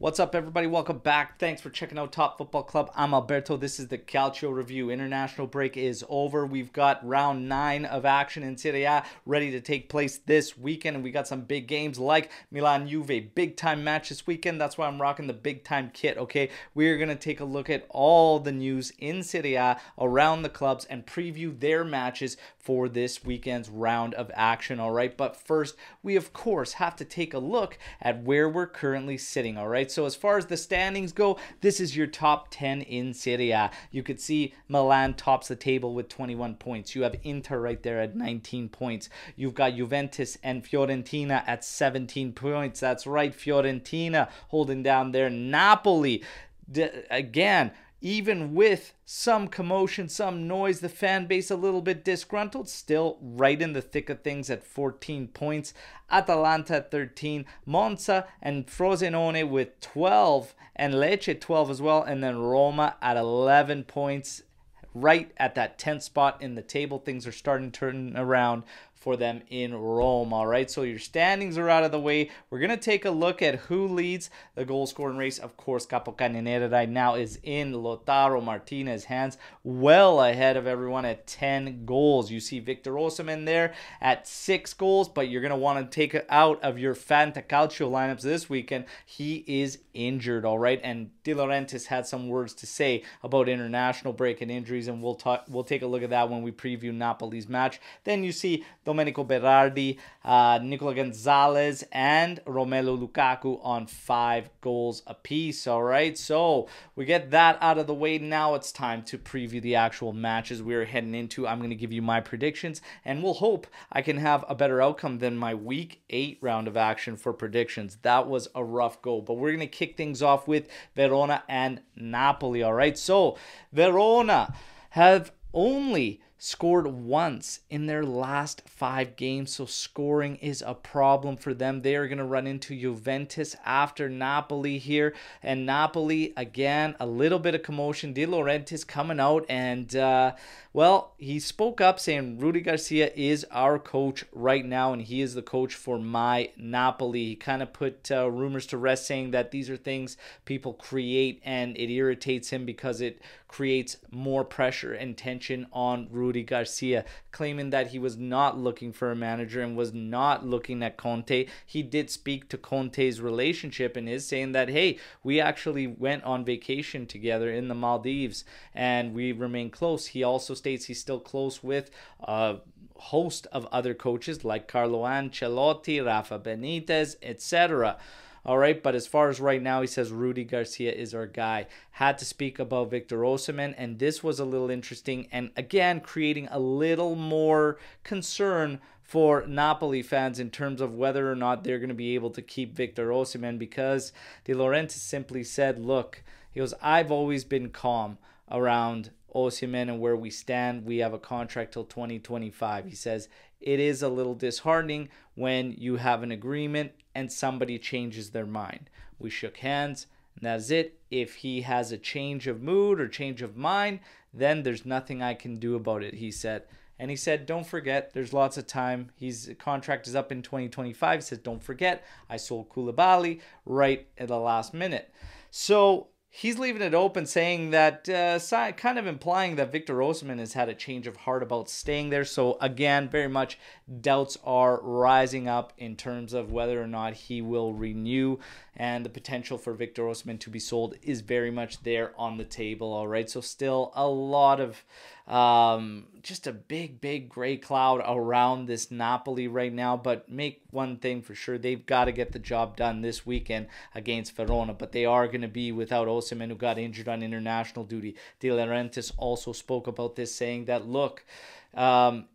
What's up, everybody? Welcome back. Thanks for checking out Top Football Club. I'm Alberto. This is the Calcio Review. International break is over. We've got round nine of action in Serie A ready to take place this weekend, and we got some big games like Milan Juve, big time match this weekend. That's why I'm rocking the big time kit. Okay, we're gonna take a look at all the news in Serie A around the clubs and preview their matches for this weekend's round of action. All right, but first, we of course have to take a look at where we're currently sitting. All right. So as far as the standings go, this is your top 10 in Serie A. You could see Milan tops the table with 21 points. You have Inter right there at 19 points. You've got Juventus and Fiorentina at 17 points. That's right, Fiorentina holding down there. Napoli. Again, even with some commotion, some noise, the fan base a little bit disgruntled, still right in the thick of things at 14 points. Atalanta at 13, Monza and Frosinone with 12, and Lecce 12 as well, and then Roma at 11 points right at that 10th spot in the table. Things are starting to turn around for them in Rome. All right, so your standings are out of the way. We're going to take a look at who leads the goal scoring race. Of course, Capocannoniere right now is in Lautaro Martinez hands, well ahead of everyone at 10 goals. You see Victor Osimhen there at six goals, but you're going to want to take it out of your Fantacalcio lineups this weekend. He is injured, all right, and De Laurentiis had some words to say about international break and injuries, and we'll talk. We'll take a look at that when we preview Napoli's match. Then you see Domenico Berardi, uh, Nicola Gonzalez, and Romelu Lukaku on five goals apiece. All right, so we get that out of the way. Now it's time to preview the actual matches we're heading into. I'm going to give you my predictions, and we'll hope I can have a better outcome than my week eight round of action for predictions. That was a rough go, but we're going to kick things off with Verona and Napoli. All right, so Verona have only scored once in their last five games, so scoring is a problem for them. They are going to run into Juventus after Napoli here, and Napoli again a little bit of commotion. De Laurentiis coming out and uh, well, he spoke up saying Rudy Garcia is our coach right now, and he is the coach for my Napoli. He kind of put uh, rumors to rest, saying that these are things people create, and it irritates him because it creates more pressure and tension on Rudy Garcia, claiming that he was not looking for a manager and was not looking at Conte. He did speak to Conte's relationship and is saying that, hey, we actually went on vacation together in the Maldives and we remain close. He also states he's still close with a host of other coaches like Carlo Ancelotti, Rafa Benitez, etc. All right, but as far as right now, he says Rudy Garcia is our guy. Had to speak about Victor Osimhen, and this was a little interesting, and again, creating a little more concern for Napoli fans in terms of whether or not they're going to be able to keep Victor Osimhen because De Laurentiis simply said, "Look, he goes, I've always been calm around Osimhen and where we stand. We have a contract till 2025." He says it is a little disheartening when you have an agreement and somebody changes their mind. We shook hands, and that's it. If he has a change of mood or change of mind, then there's nothing I can do about it, he said. And he said, don't forget, there's lots of time. His contract is up in 2025. He says, don't forget, I sold Koulibaly right at the last minute. So he's leaving it open, saying that, uh, kind of implying that Victor Osimhen has had a change of heart about staying there. So again, very much doubts are rising up in terms of whether or not he will renew, and the potential for Victor Osimhen to be sold is very much there on the table. All right, so still a lot of um, just a big, big gray cloud around this Napoli right now. But make one thing for sure, they've got to get the job done this weekend against Verona. But they are going to be without Osimhen, who got injured on international duty. De Laurentiis also spoke about this, saying that look. Um,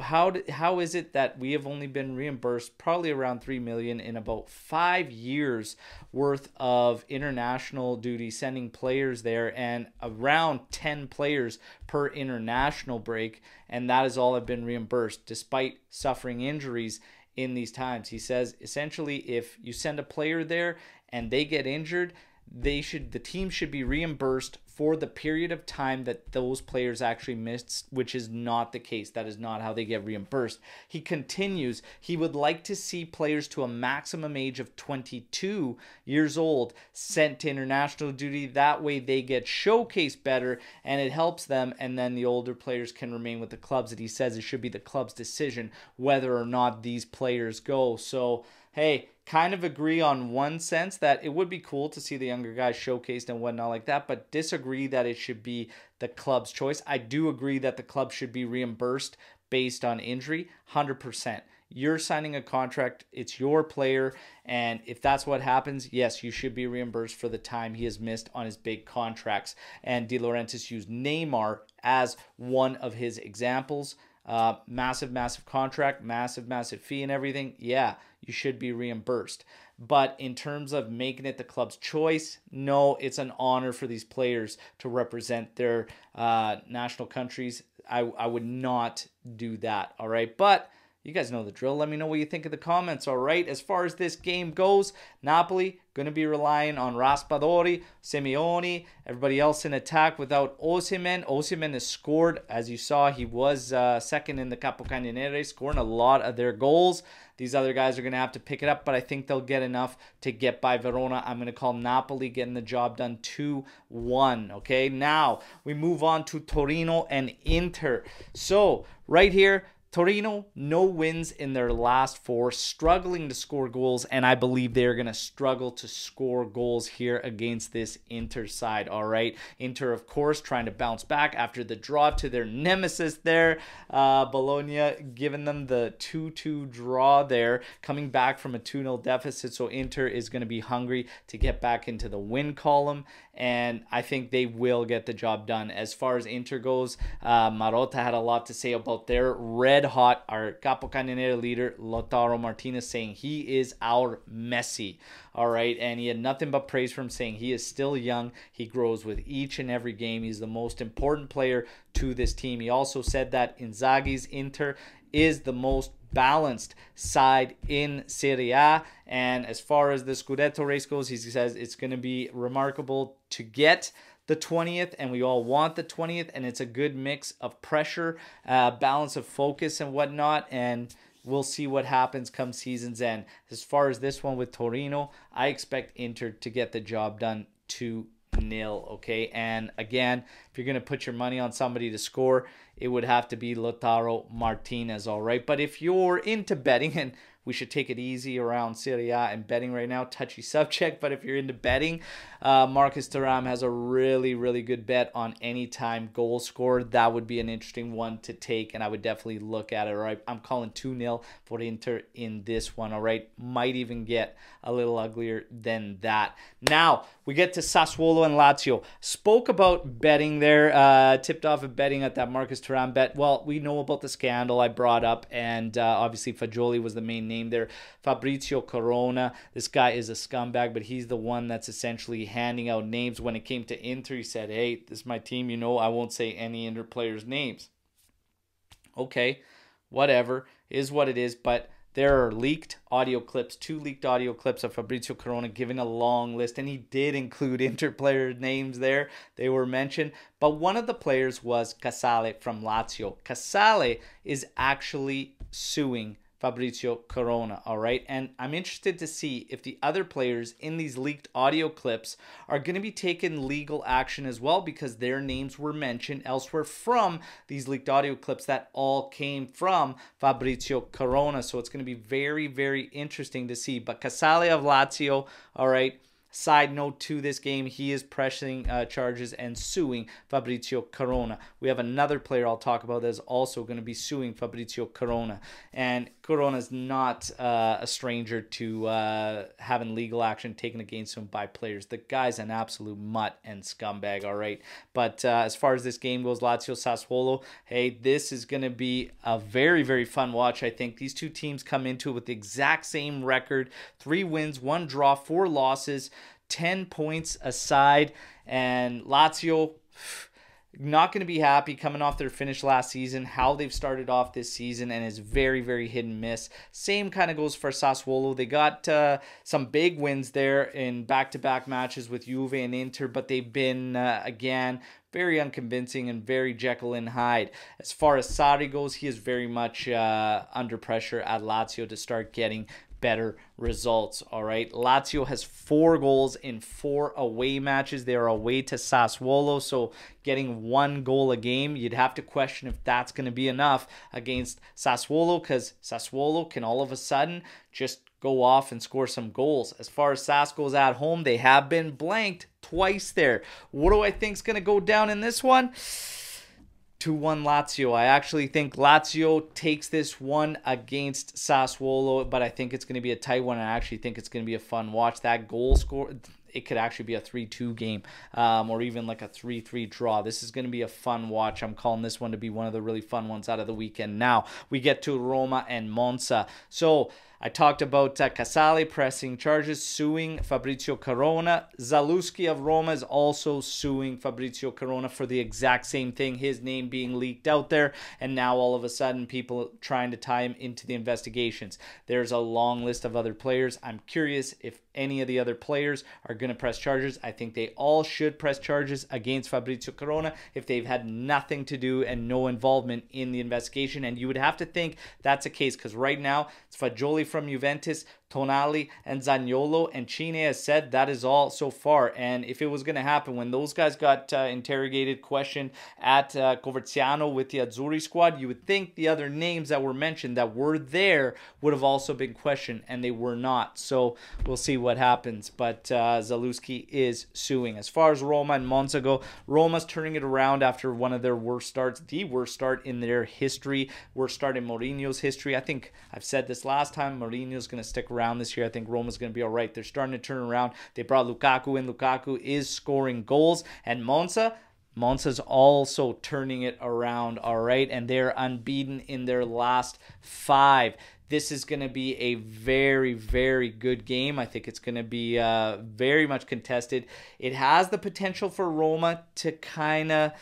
how how is it that we have only been reimbursed probably around 3 million in about 5 years worth of international duty sending players there and around 10 players per international break and that is all have been reimbursed despite suffering injuries in these times? He says essentially if you send a player there and they get injured they should the team should be reimbursed for the period of time that those players actually missed, which is not the case. That is not how they get reimbursed. He continues, he would like to see players to a maximum age of 22 years old sent to international duty. That way they get showcased better and it helps them. And then the older players can remain with the clubs. That he says it should be the club's decision whether or not these players go. So, hey, kind of agree on one sense that it would be cool to see the younger guys showcased and whatnot like that, but disagree that it should be the club's choice. I do agree that the club should be reimbursed based on injury, 100%. You're signing a contract, it's your player, and if that's what happens, yes, you should be reimbursed for the time he has missed on his big contracts. And De Laurentiis used Neymar as one of his examples. Uh, massive, massive contract, massive, massive fee, and everything. Yeah, you should be reimbursed. But in terms of making it the club's choice, no, it's an honor for these players to represent their uh, national countries. I, I would not do that. All right. But you guys know the drill. Let me know what you think in the comments. All right. As far as this game goes, Napoli going to be relying on Raspadori, Simeone, everybody else in attack without Osimhen. Osimhen has scored, as you saw, he was uh, second in the Capo Capocannoniere, scoring a lot of their goals. These other guys are going to have to pick it up, but I think they'll get enough to get by Verona. I'm going to call Napoli getting the job done 2 1. Okay, now we move on to Torino and Inter. So, right here, Torino, no wins in their last four, struggling to score goals, and I believe they're going to struggle to score goals here against this Inter side. All right. Inter, of course, trying to bounce back after the draw to their nemesis there. Uh, Bologna giving them the 2 2 draw there, coming back from a 2 0 deficit. So Inter is going to be hungry to get back into the win column, and I think they will get the job done. As far as Inter goes, uh, Marotta had a lot to say about their red red hot. Our Capo Capocannoniere leader, Lautaro Martinez, saying he is our Messi. All right. And he had nothing but praise from saying he is still young. He grows with each and every game. He's the most important player to this team. He also said that Inzaghi's Inter is the most balanced side in Serie A. And as far as the Scudetto race goes, he says it's going to be remarkable to get the 20th, and we all want the 20th, and it's a good mix of pressure, uh, balance of focus, and whatnot. And we'll see what happens come season's end. As far as this one with Torino, I expect Inter to get the job done to nil. Okay, and again, if you're gonna put your money on somebody to score, it would have to be Lautaro Martinez. All right, but if you're into betting and we should take it easy around Serie A and betting right now. Touchy subject, but if you're into betting, uh, Marcus Thuram has a really, really good bet on any time goal scored. That would be an interesting one to take, and I would definitely look at it. All right, I'm calling 2 0 for Inter in this one. All right, might even get a little uglier than that. Now, we get to Sassuolo and Lazio. Spoke about betting there, uh, tipped off of betting at that Marcus Thuram bet. Well, we know about the scandal I brought up, and uh, obviously Fagioli was the main name there. Fabrizio Corona, this guy is a scumbag, but he's the one that's essentially handing out names. When it came to Inter, he said, Hey, this is my team. You know, I won't say any Inter players' names. Okay, whatever, is what it is, but there are leaked audio clips, two leaked audio clips of Fabrizio Corona giving a long list, and he did include interplayer names there. They were mentioned, but one of the players was Casale from Lazio. Casale is actually suing Fabrizio Corona, all right? And I'm interested to see if the other players in these leaked audio clips are going to be taking legal action as well because their names were mentioned elsewhere from these leaked audio clips that all came from Fabrizio Corona. So it's going to be very, very interesting to see. But Casale of Lazio, all right? Side note to this game, he is pressing uh, charges and suing Fabrizio Corona. We have another player I'll talk about that is also going to be suing Fabrizio Corona. And Corona is not uh, a stranger to uh, having legal action taken against him by players. The guy's an absolute mutt and scumbag, all right? But uh, as far as this game goes, Lazio Sassuolo, hey, this is going to be a very, very fun watch. I think these two teams come into it with the exact same record three wins, one draw, four losses. 10 points aside. And Lazio, not going to be happy coming off their finish last season, how they've started off this season, and is very, very hit and miss. Same kind of goes for Sassuolo. They got uh, some big wins there in back to back matches with Juve and Inter, but they've been, uh, again, very unconvincing and very Jekyll and Hyde. As far as Sarri goes, he is very much uh, under pressure at Lazio to start getting better results. All right. Lazio has four goals in four away matches. They are away to Sassuolo. So getting one goal a game, you'd have to question if that's going to be enough against Sassuolo because Sassuolo can all of a sudden just go off and score some goals. As far as Sas goes at home, they have been blanked twice there. What do I think is going to go down in this one? 2 1 Lazio. I actually think Lazio takes this one against Sassuolo, but I think it's going to be a tight one. I actually think it's going to be a fun watch. That goal score, it could actually be a 3 2 game um, or even like a 3 3 draw. This is going to be a fun watch. I'm calling this one to be one of the really fun ones out of the weekend. Now we get to Roma and Monza. So, I talked about uh, Casale pressing charges, suing Fabrizio Corona. Zalewski of Roma is also suing Fabrizio Corona for the exact same thing, his name being leaked out there, and now all of a sudden people trying to tie him into the investigations. There's a long list of other players. I'm curious if any of the other players are going to press charges. I think they all should press charges against Fabrizio Corona if they've had nothing to do and no involvement in the investigation. And you would have to think that's a case because right now it's Fagioli from Juventus Tonali and Zaniolo. And Cine has said that is all so far. And if it was going to happen, when those guys got uh, interrogated, questioned at uh, Coverciano with the Azzurri squad, you would think the other names that were mentioned that were there would have also been questioned, and they were not. So we'll see what happens. But uh, is suing. As far as Roma and Monza go, Roma's turning it around after one of their worst starts, the worst start in their history, worst start in Mourinho's history. I think I've said this last time. Mourinho's going to stick around around this year. I think Roma's going to be all right. They're starting to turn around. They brought Lukaku in. Lukaku is scoring goals. And Monza, Monza's also turning it around, all right, and they're unbeaten in their last five. This is going to be a very, very good game. I think it's going to be uh, very much contested. It has the potential for Roma to kind of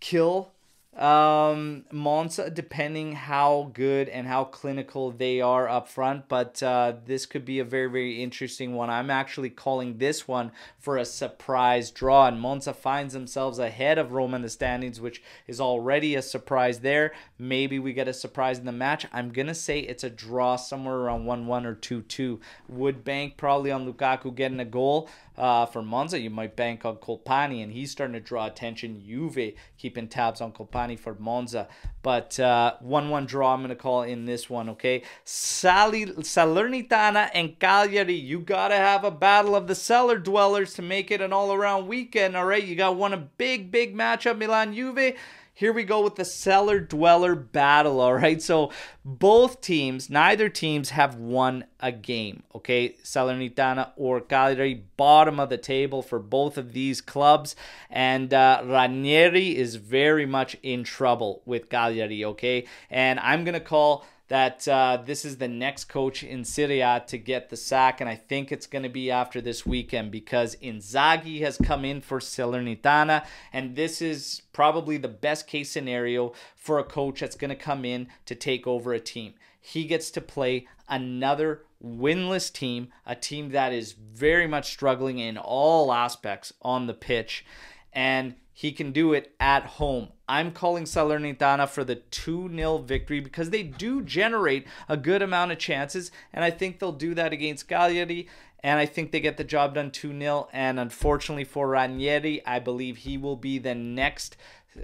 kill um, Monza, depending how good and how clinical they are up front. But uh, this could be a very, very interesting one. I'm actually calling this one for a surprise draw. And Monza finds themselves ahead of Roma in the standings, which is already a surprise there. Maybe we get a surprise in the match. I'm going to say it's a draw somewhere around 1 1 or 2 2. Would bank probably on Lukaku getting a goal. Uh, for Monza, you might bank on Colpani, and he's starting to draw attention. Juve keeping tabs on Colpani for Monza. But 1 uh, 1 draw, I'm going to call in this one, okay? Sali, Salernitana and Cagliari, you got to have a battle of the cellar dwellers to make it an all around weekend, all right? You got one a big, big matchup, Milan Juve here we go with the cellar dweller battle, all right? So both teams, neither teams have won a game, okay? Salernitana or Cagliari, bottom of the table for both of these clubs. And uh, Ranieri is very much in trouble with Cagliari, okay? And I'm going to call that uh, this is the next coach in Serie A to get the sack, and I think it's going to be after this weekend because Inzaghi has come in for Salernitana, and this is probably the best case scenario for a coach that's going to come in to take over a team. He gets to play another winless team, a team that is very much struggling in all aspects on the pitch, and he can do it at home. I'm calling Salernitana for the 2 0 victory because they do generate a good amount of chances, and I think they'll do that against Cagliari. And I think they get the job done 2 0. And unfortunately for Ranieri, I believe he will be the next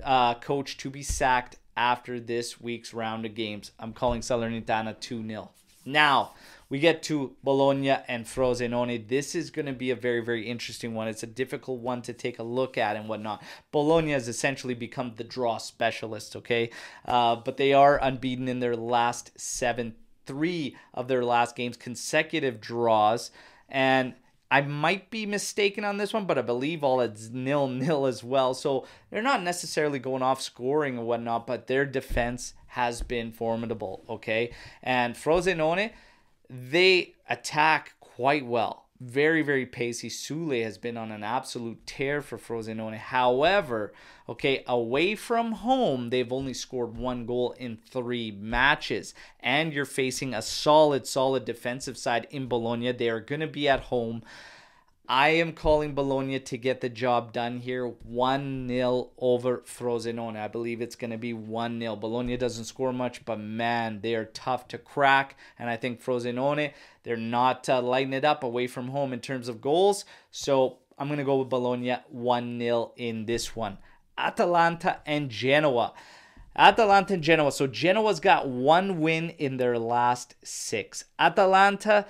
uh, coach to be sacked after this week's round of games. I'm calling Salernitana 2 0. Now, we get to Bologna and Frosinone. This is going to be a very, very interesting one. It's a difficult one to take a look at and whatnot. Bologna has essentially become the draw specialist, okay? Uh, but they are unbeaten in their last seven, three of their last games, consecutive draws. And I might be mistaken on this one, but I believe all it's nil nil as well. So they're not necessarily going off scoring and whatnot, but their defense has been formidable. Okay, and Frosinone, they attack quite well. very, very pacey. Soulé has been on an absolute tear for Frosinone. However, okay, away from home, they've only scored one goal in three matches. And you're facing a solid, solid defensive side in Bologna. They are going to be at home. I am calling Bologna to get the job done here 1 0 over Frosinone. I believe it's going to be 1 0. Bologna doesn't score much, but man, they are tough to crack. And I think Frosinone, they're not uh, lighting it up away from home in terms of goals. So I'm going to go with Bologna 1 0 in this one. Atalanta and Genoa. Atalanta and Genoa. So Genoa's got one win in their last six. Atalanta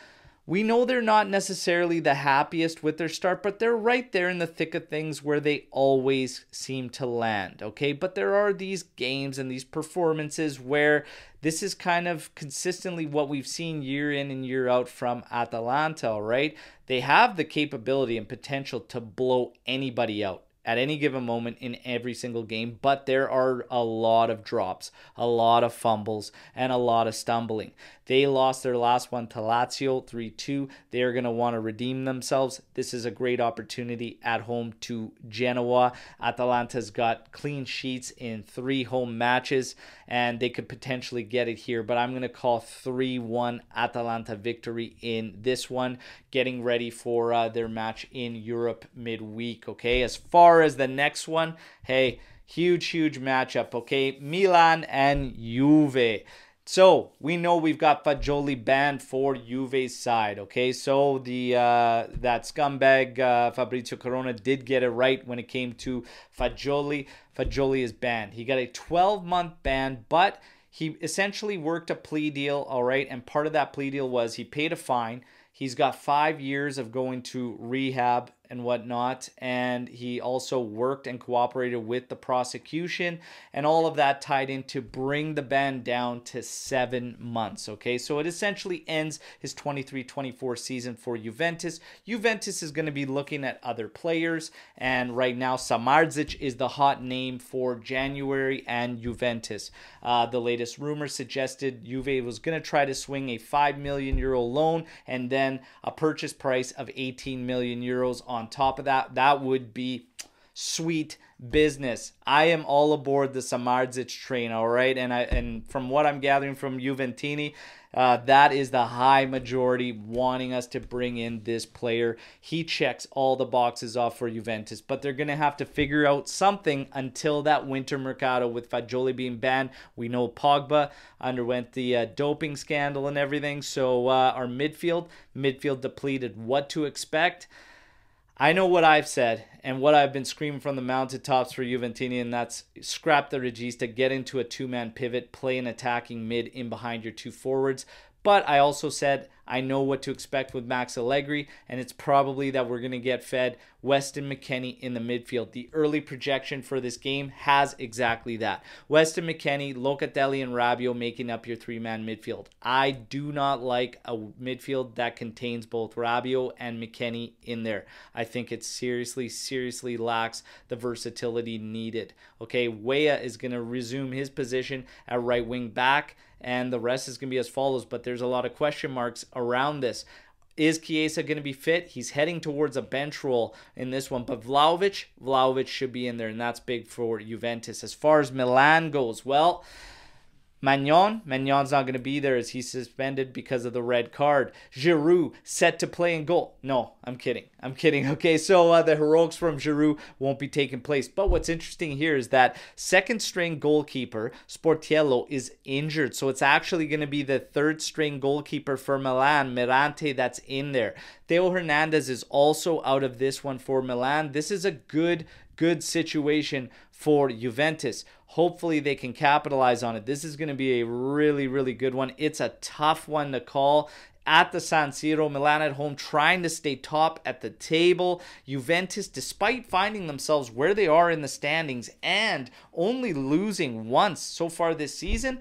we know they're not necessarily the happiest with their start, but they're right there in the thick of things where they always seem to land, okay? But there are these games and these performances where this is kind of consistently what we've seen year in and year out from Atalanta, right? They have the capability and potential to blow anybody out at any given moment in every single game, but there are a lot of drops, a lot of fumbles, and a lot of stumbling. They lost their last one to Lazio 3 2. They're going to want to redeem themselves. This is a great opportunity at home to Genoa. Atalanta's got clean sheets in three home matches, and they could potentially get it here, but I'm going to call 3 1 Atalanta victory in this one, getting ready for uh, their match in Europe midweek. Okay, as far as the next one, hey, huge, huge matchup. Okay, Milan and Juve. So we know we've got Fagioli banned for Juve's side. Okay, so the uh, that scumbag uh, Fabrizio Corona did get it right when it came to Fagioli. Fagioli is banned. He got a 12 month ban, but he essentially worked a plea deal. All right, and part of that plea deal was he paid a fine. He's got five years of going to rehab and whatnot. And he also worked and cooperated with the prosecution, and all of that tied in to bring the ban down to seven months. Okay, so it essentially ends his 23 24 season for Juventus. Juventus is going to be looking at other players, and right now, Samardzic is the hot name for January and Juventus. Uh, the latest rumor suggested Juve was going to try to swing a 5 million euro loan and then a purchase price of 18 million euros on on top of that, that would be sweet business. I am all aboard the Samardzic train, all right? And I and from what I'm gathering from Juventini, uh, that is the high majority wanting us to bring in this player. He checks all the boxes off for Juventus, but they're going to have to figure out something until that winter mercado with Fagioli being banned. We know Pogba underwent the uh, doping scandal and everything, so uh, our midfield, midfield depleted. What to expect? I know what I've said and what I've been screaming from the mountaintops for Juventini, and that's scrap the Regista, get into a two man pivot, play an attacking mid in behind your two forwards. But I also said I know what to expect with Max Allegri, and it's probably that we're going to get fed Weston McKennie in the midfield. The early projection for this game has exactly that. Weston McKennie, Locatelli, and Rabiot making up your three man midfield. I do not like a midfield that contains both Rabiot and McKennie in there. I think it seriously, seriously lacks the versatility needed. Okay, Weah is going to resume his position at right wing back and the rest is going to be as follows. But there's a lot of question marks around this. Is Chiesa going to be fit? He's heading towards a bench role in this one, but Vlahovic, Vlahovic should be in there, and that's big for Juventus. As far as Milan goes, well, Maignan, Magnon's not going to be there as he's suspended because of the red card. Giroud set to play in goal. No, I'm kidding. I'm kidding. Okay, so uh, the heroics from Giroud won't be taking place. But what's interesting here is that second string goalkeeper Sportiello is injured, so it's actually going to be the third string goalkeeper for Milan, Mirante, that's in there. Theo Hernandez is also out of this one for Milan. This is a good good situation for Juventus. Hopefully, they can capitalize on it. This is going to be a really, really good one. It's a tough one to call at the San Siro. Milan at home trying to stay top at the table. Juventus, despite finding themselves where they are in the standings and only losing once so far this season,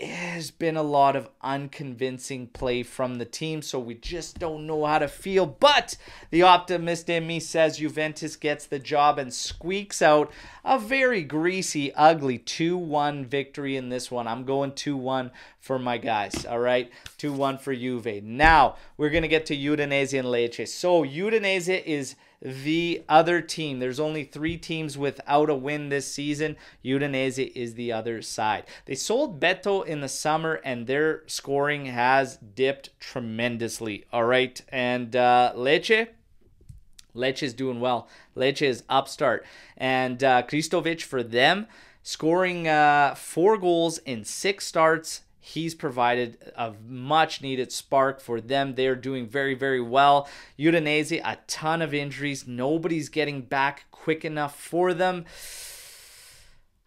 has been a lot of unconvincing play from the team, so we just don't know how to feel. But the optimist in me says Juventus gets the job and squeaks out a very greasy, ugly 2 1 victory in this one. I'm going 2 1 for my guys, all right? 2 1 for Juve. Now, we're going to get to Udinese and Lecce. So, Udinese is the other team. There's only three teams without a win this season. Udinese is the other side. They sold Beto in the summer, and their scoring has dipped tremendously. All right, and uh, Lecce. Lecce is doing well. Lecce is upstart, and uh, Krstovic for them scoring uh, four goals in six starts He's provided a much needed spark for them. They're doing very, very well. Udinese, a ton of injuries. Nobody's getting back quick enough for them.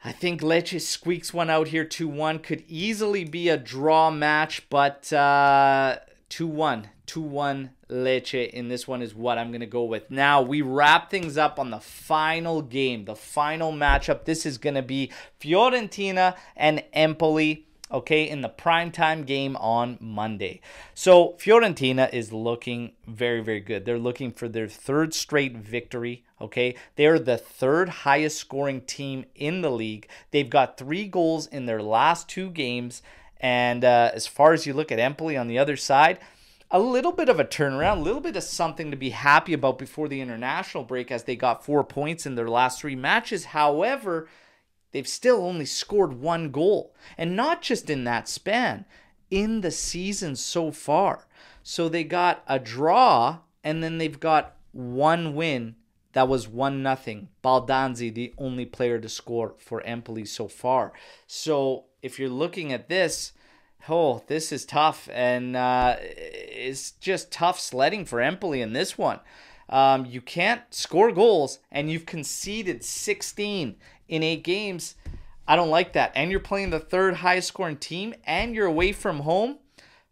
I think Lecce squeaks one out here 2 1. Could easily be a draw match, but uh, 2 1. 2 1 Lecce in this one is what I'm going to go with. Now, we wrap things up on the final game, the final matchup. This is going to be Fiorentina and Empoli okay, in the primetime game on Monday. So Fiorentina is looking very, very good. They're looking for their third straight victory. Okay, they're the third highest scoring team in the league. They've got three goals in their last two games. And uh, as far as you look at Empoli on the other side, a little bit of a turnaround, a little bit of something to be happy about before the international break as they got four points in their last three matches. However, they've still only scored one goal. And not just in that span, in the season so far. So they got a draw and then they've got one win that was one nothing. Baldanzi, the only player to score for Empoli so far. So if you're looking at this, oh, this is tough, and uh, it's just tough sledding for Empoli in this one. Um, you can't score goals, and you've conceded 16 in eight games. I don't like that. And you're playing the third highest scoring team, and you're away from home.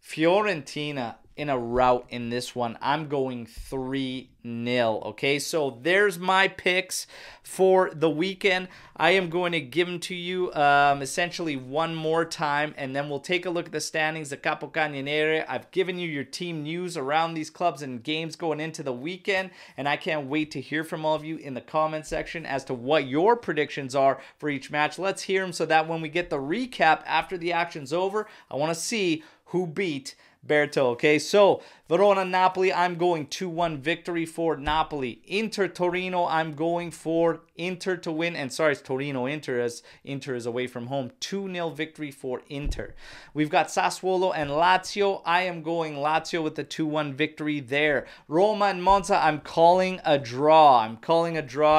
Fiorentina in a rout in this one. I'm going 3 0. Okay, so there's my picks for the weekend. I am going to give them to you um, essentially one more time, and then we'll take a look at the standings. The Capocannoniere. I've given you your team news around these clubs and games going into the weekend, and I can't wait to hear from all of you in the comment section as to what your predictions are for each match. Let's hear them so that when we get the recap after the action's over, I want to see who beat Berto. Okay, so Verona Napoli, I'm going 2 1 victory for Napoli. Inter Torino, I'm going for Inter to win. And sorry, it's Torino Inter as Inter is away from home. 2 0 victory for Inter. We've got Sassuolo and Lazio. I am going Lazio with the 2 1 victory there. Roma and Monza, I'm calling a draw. I'm calling a draw.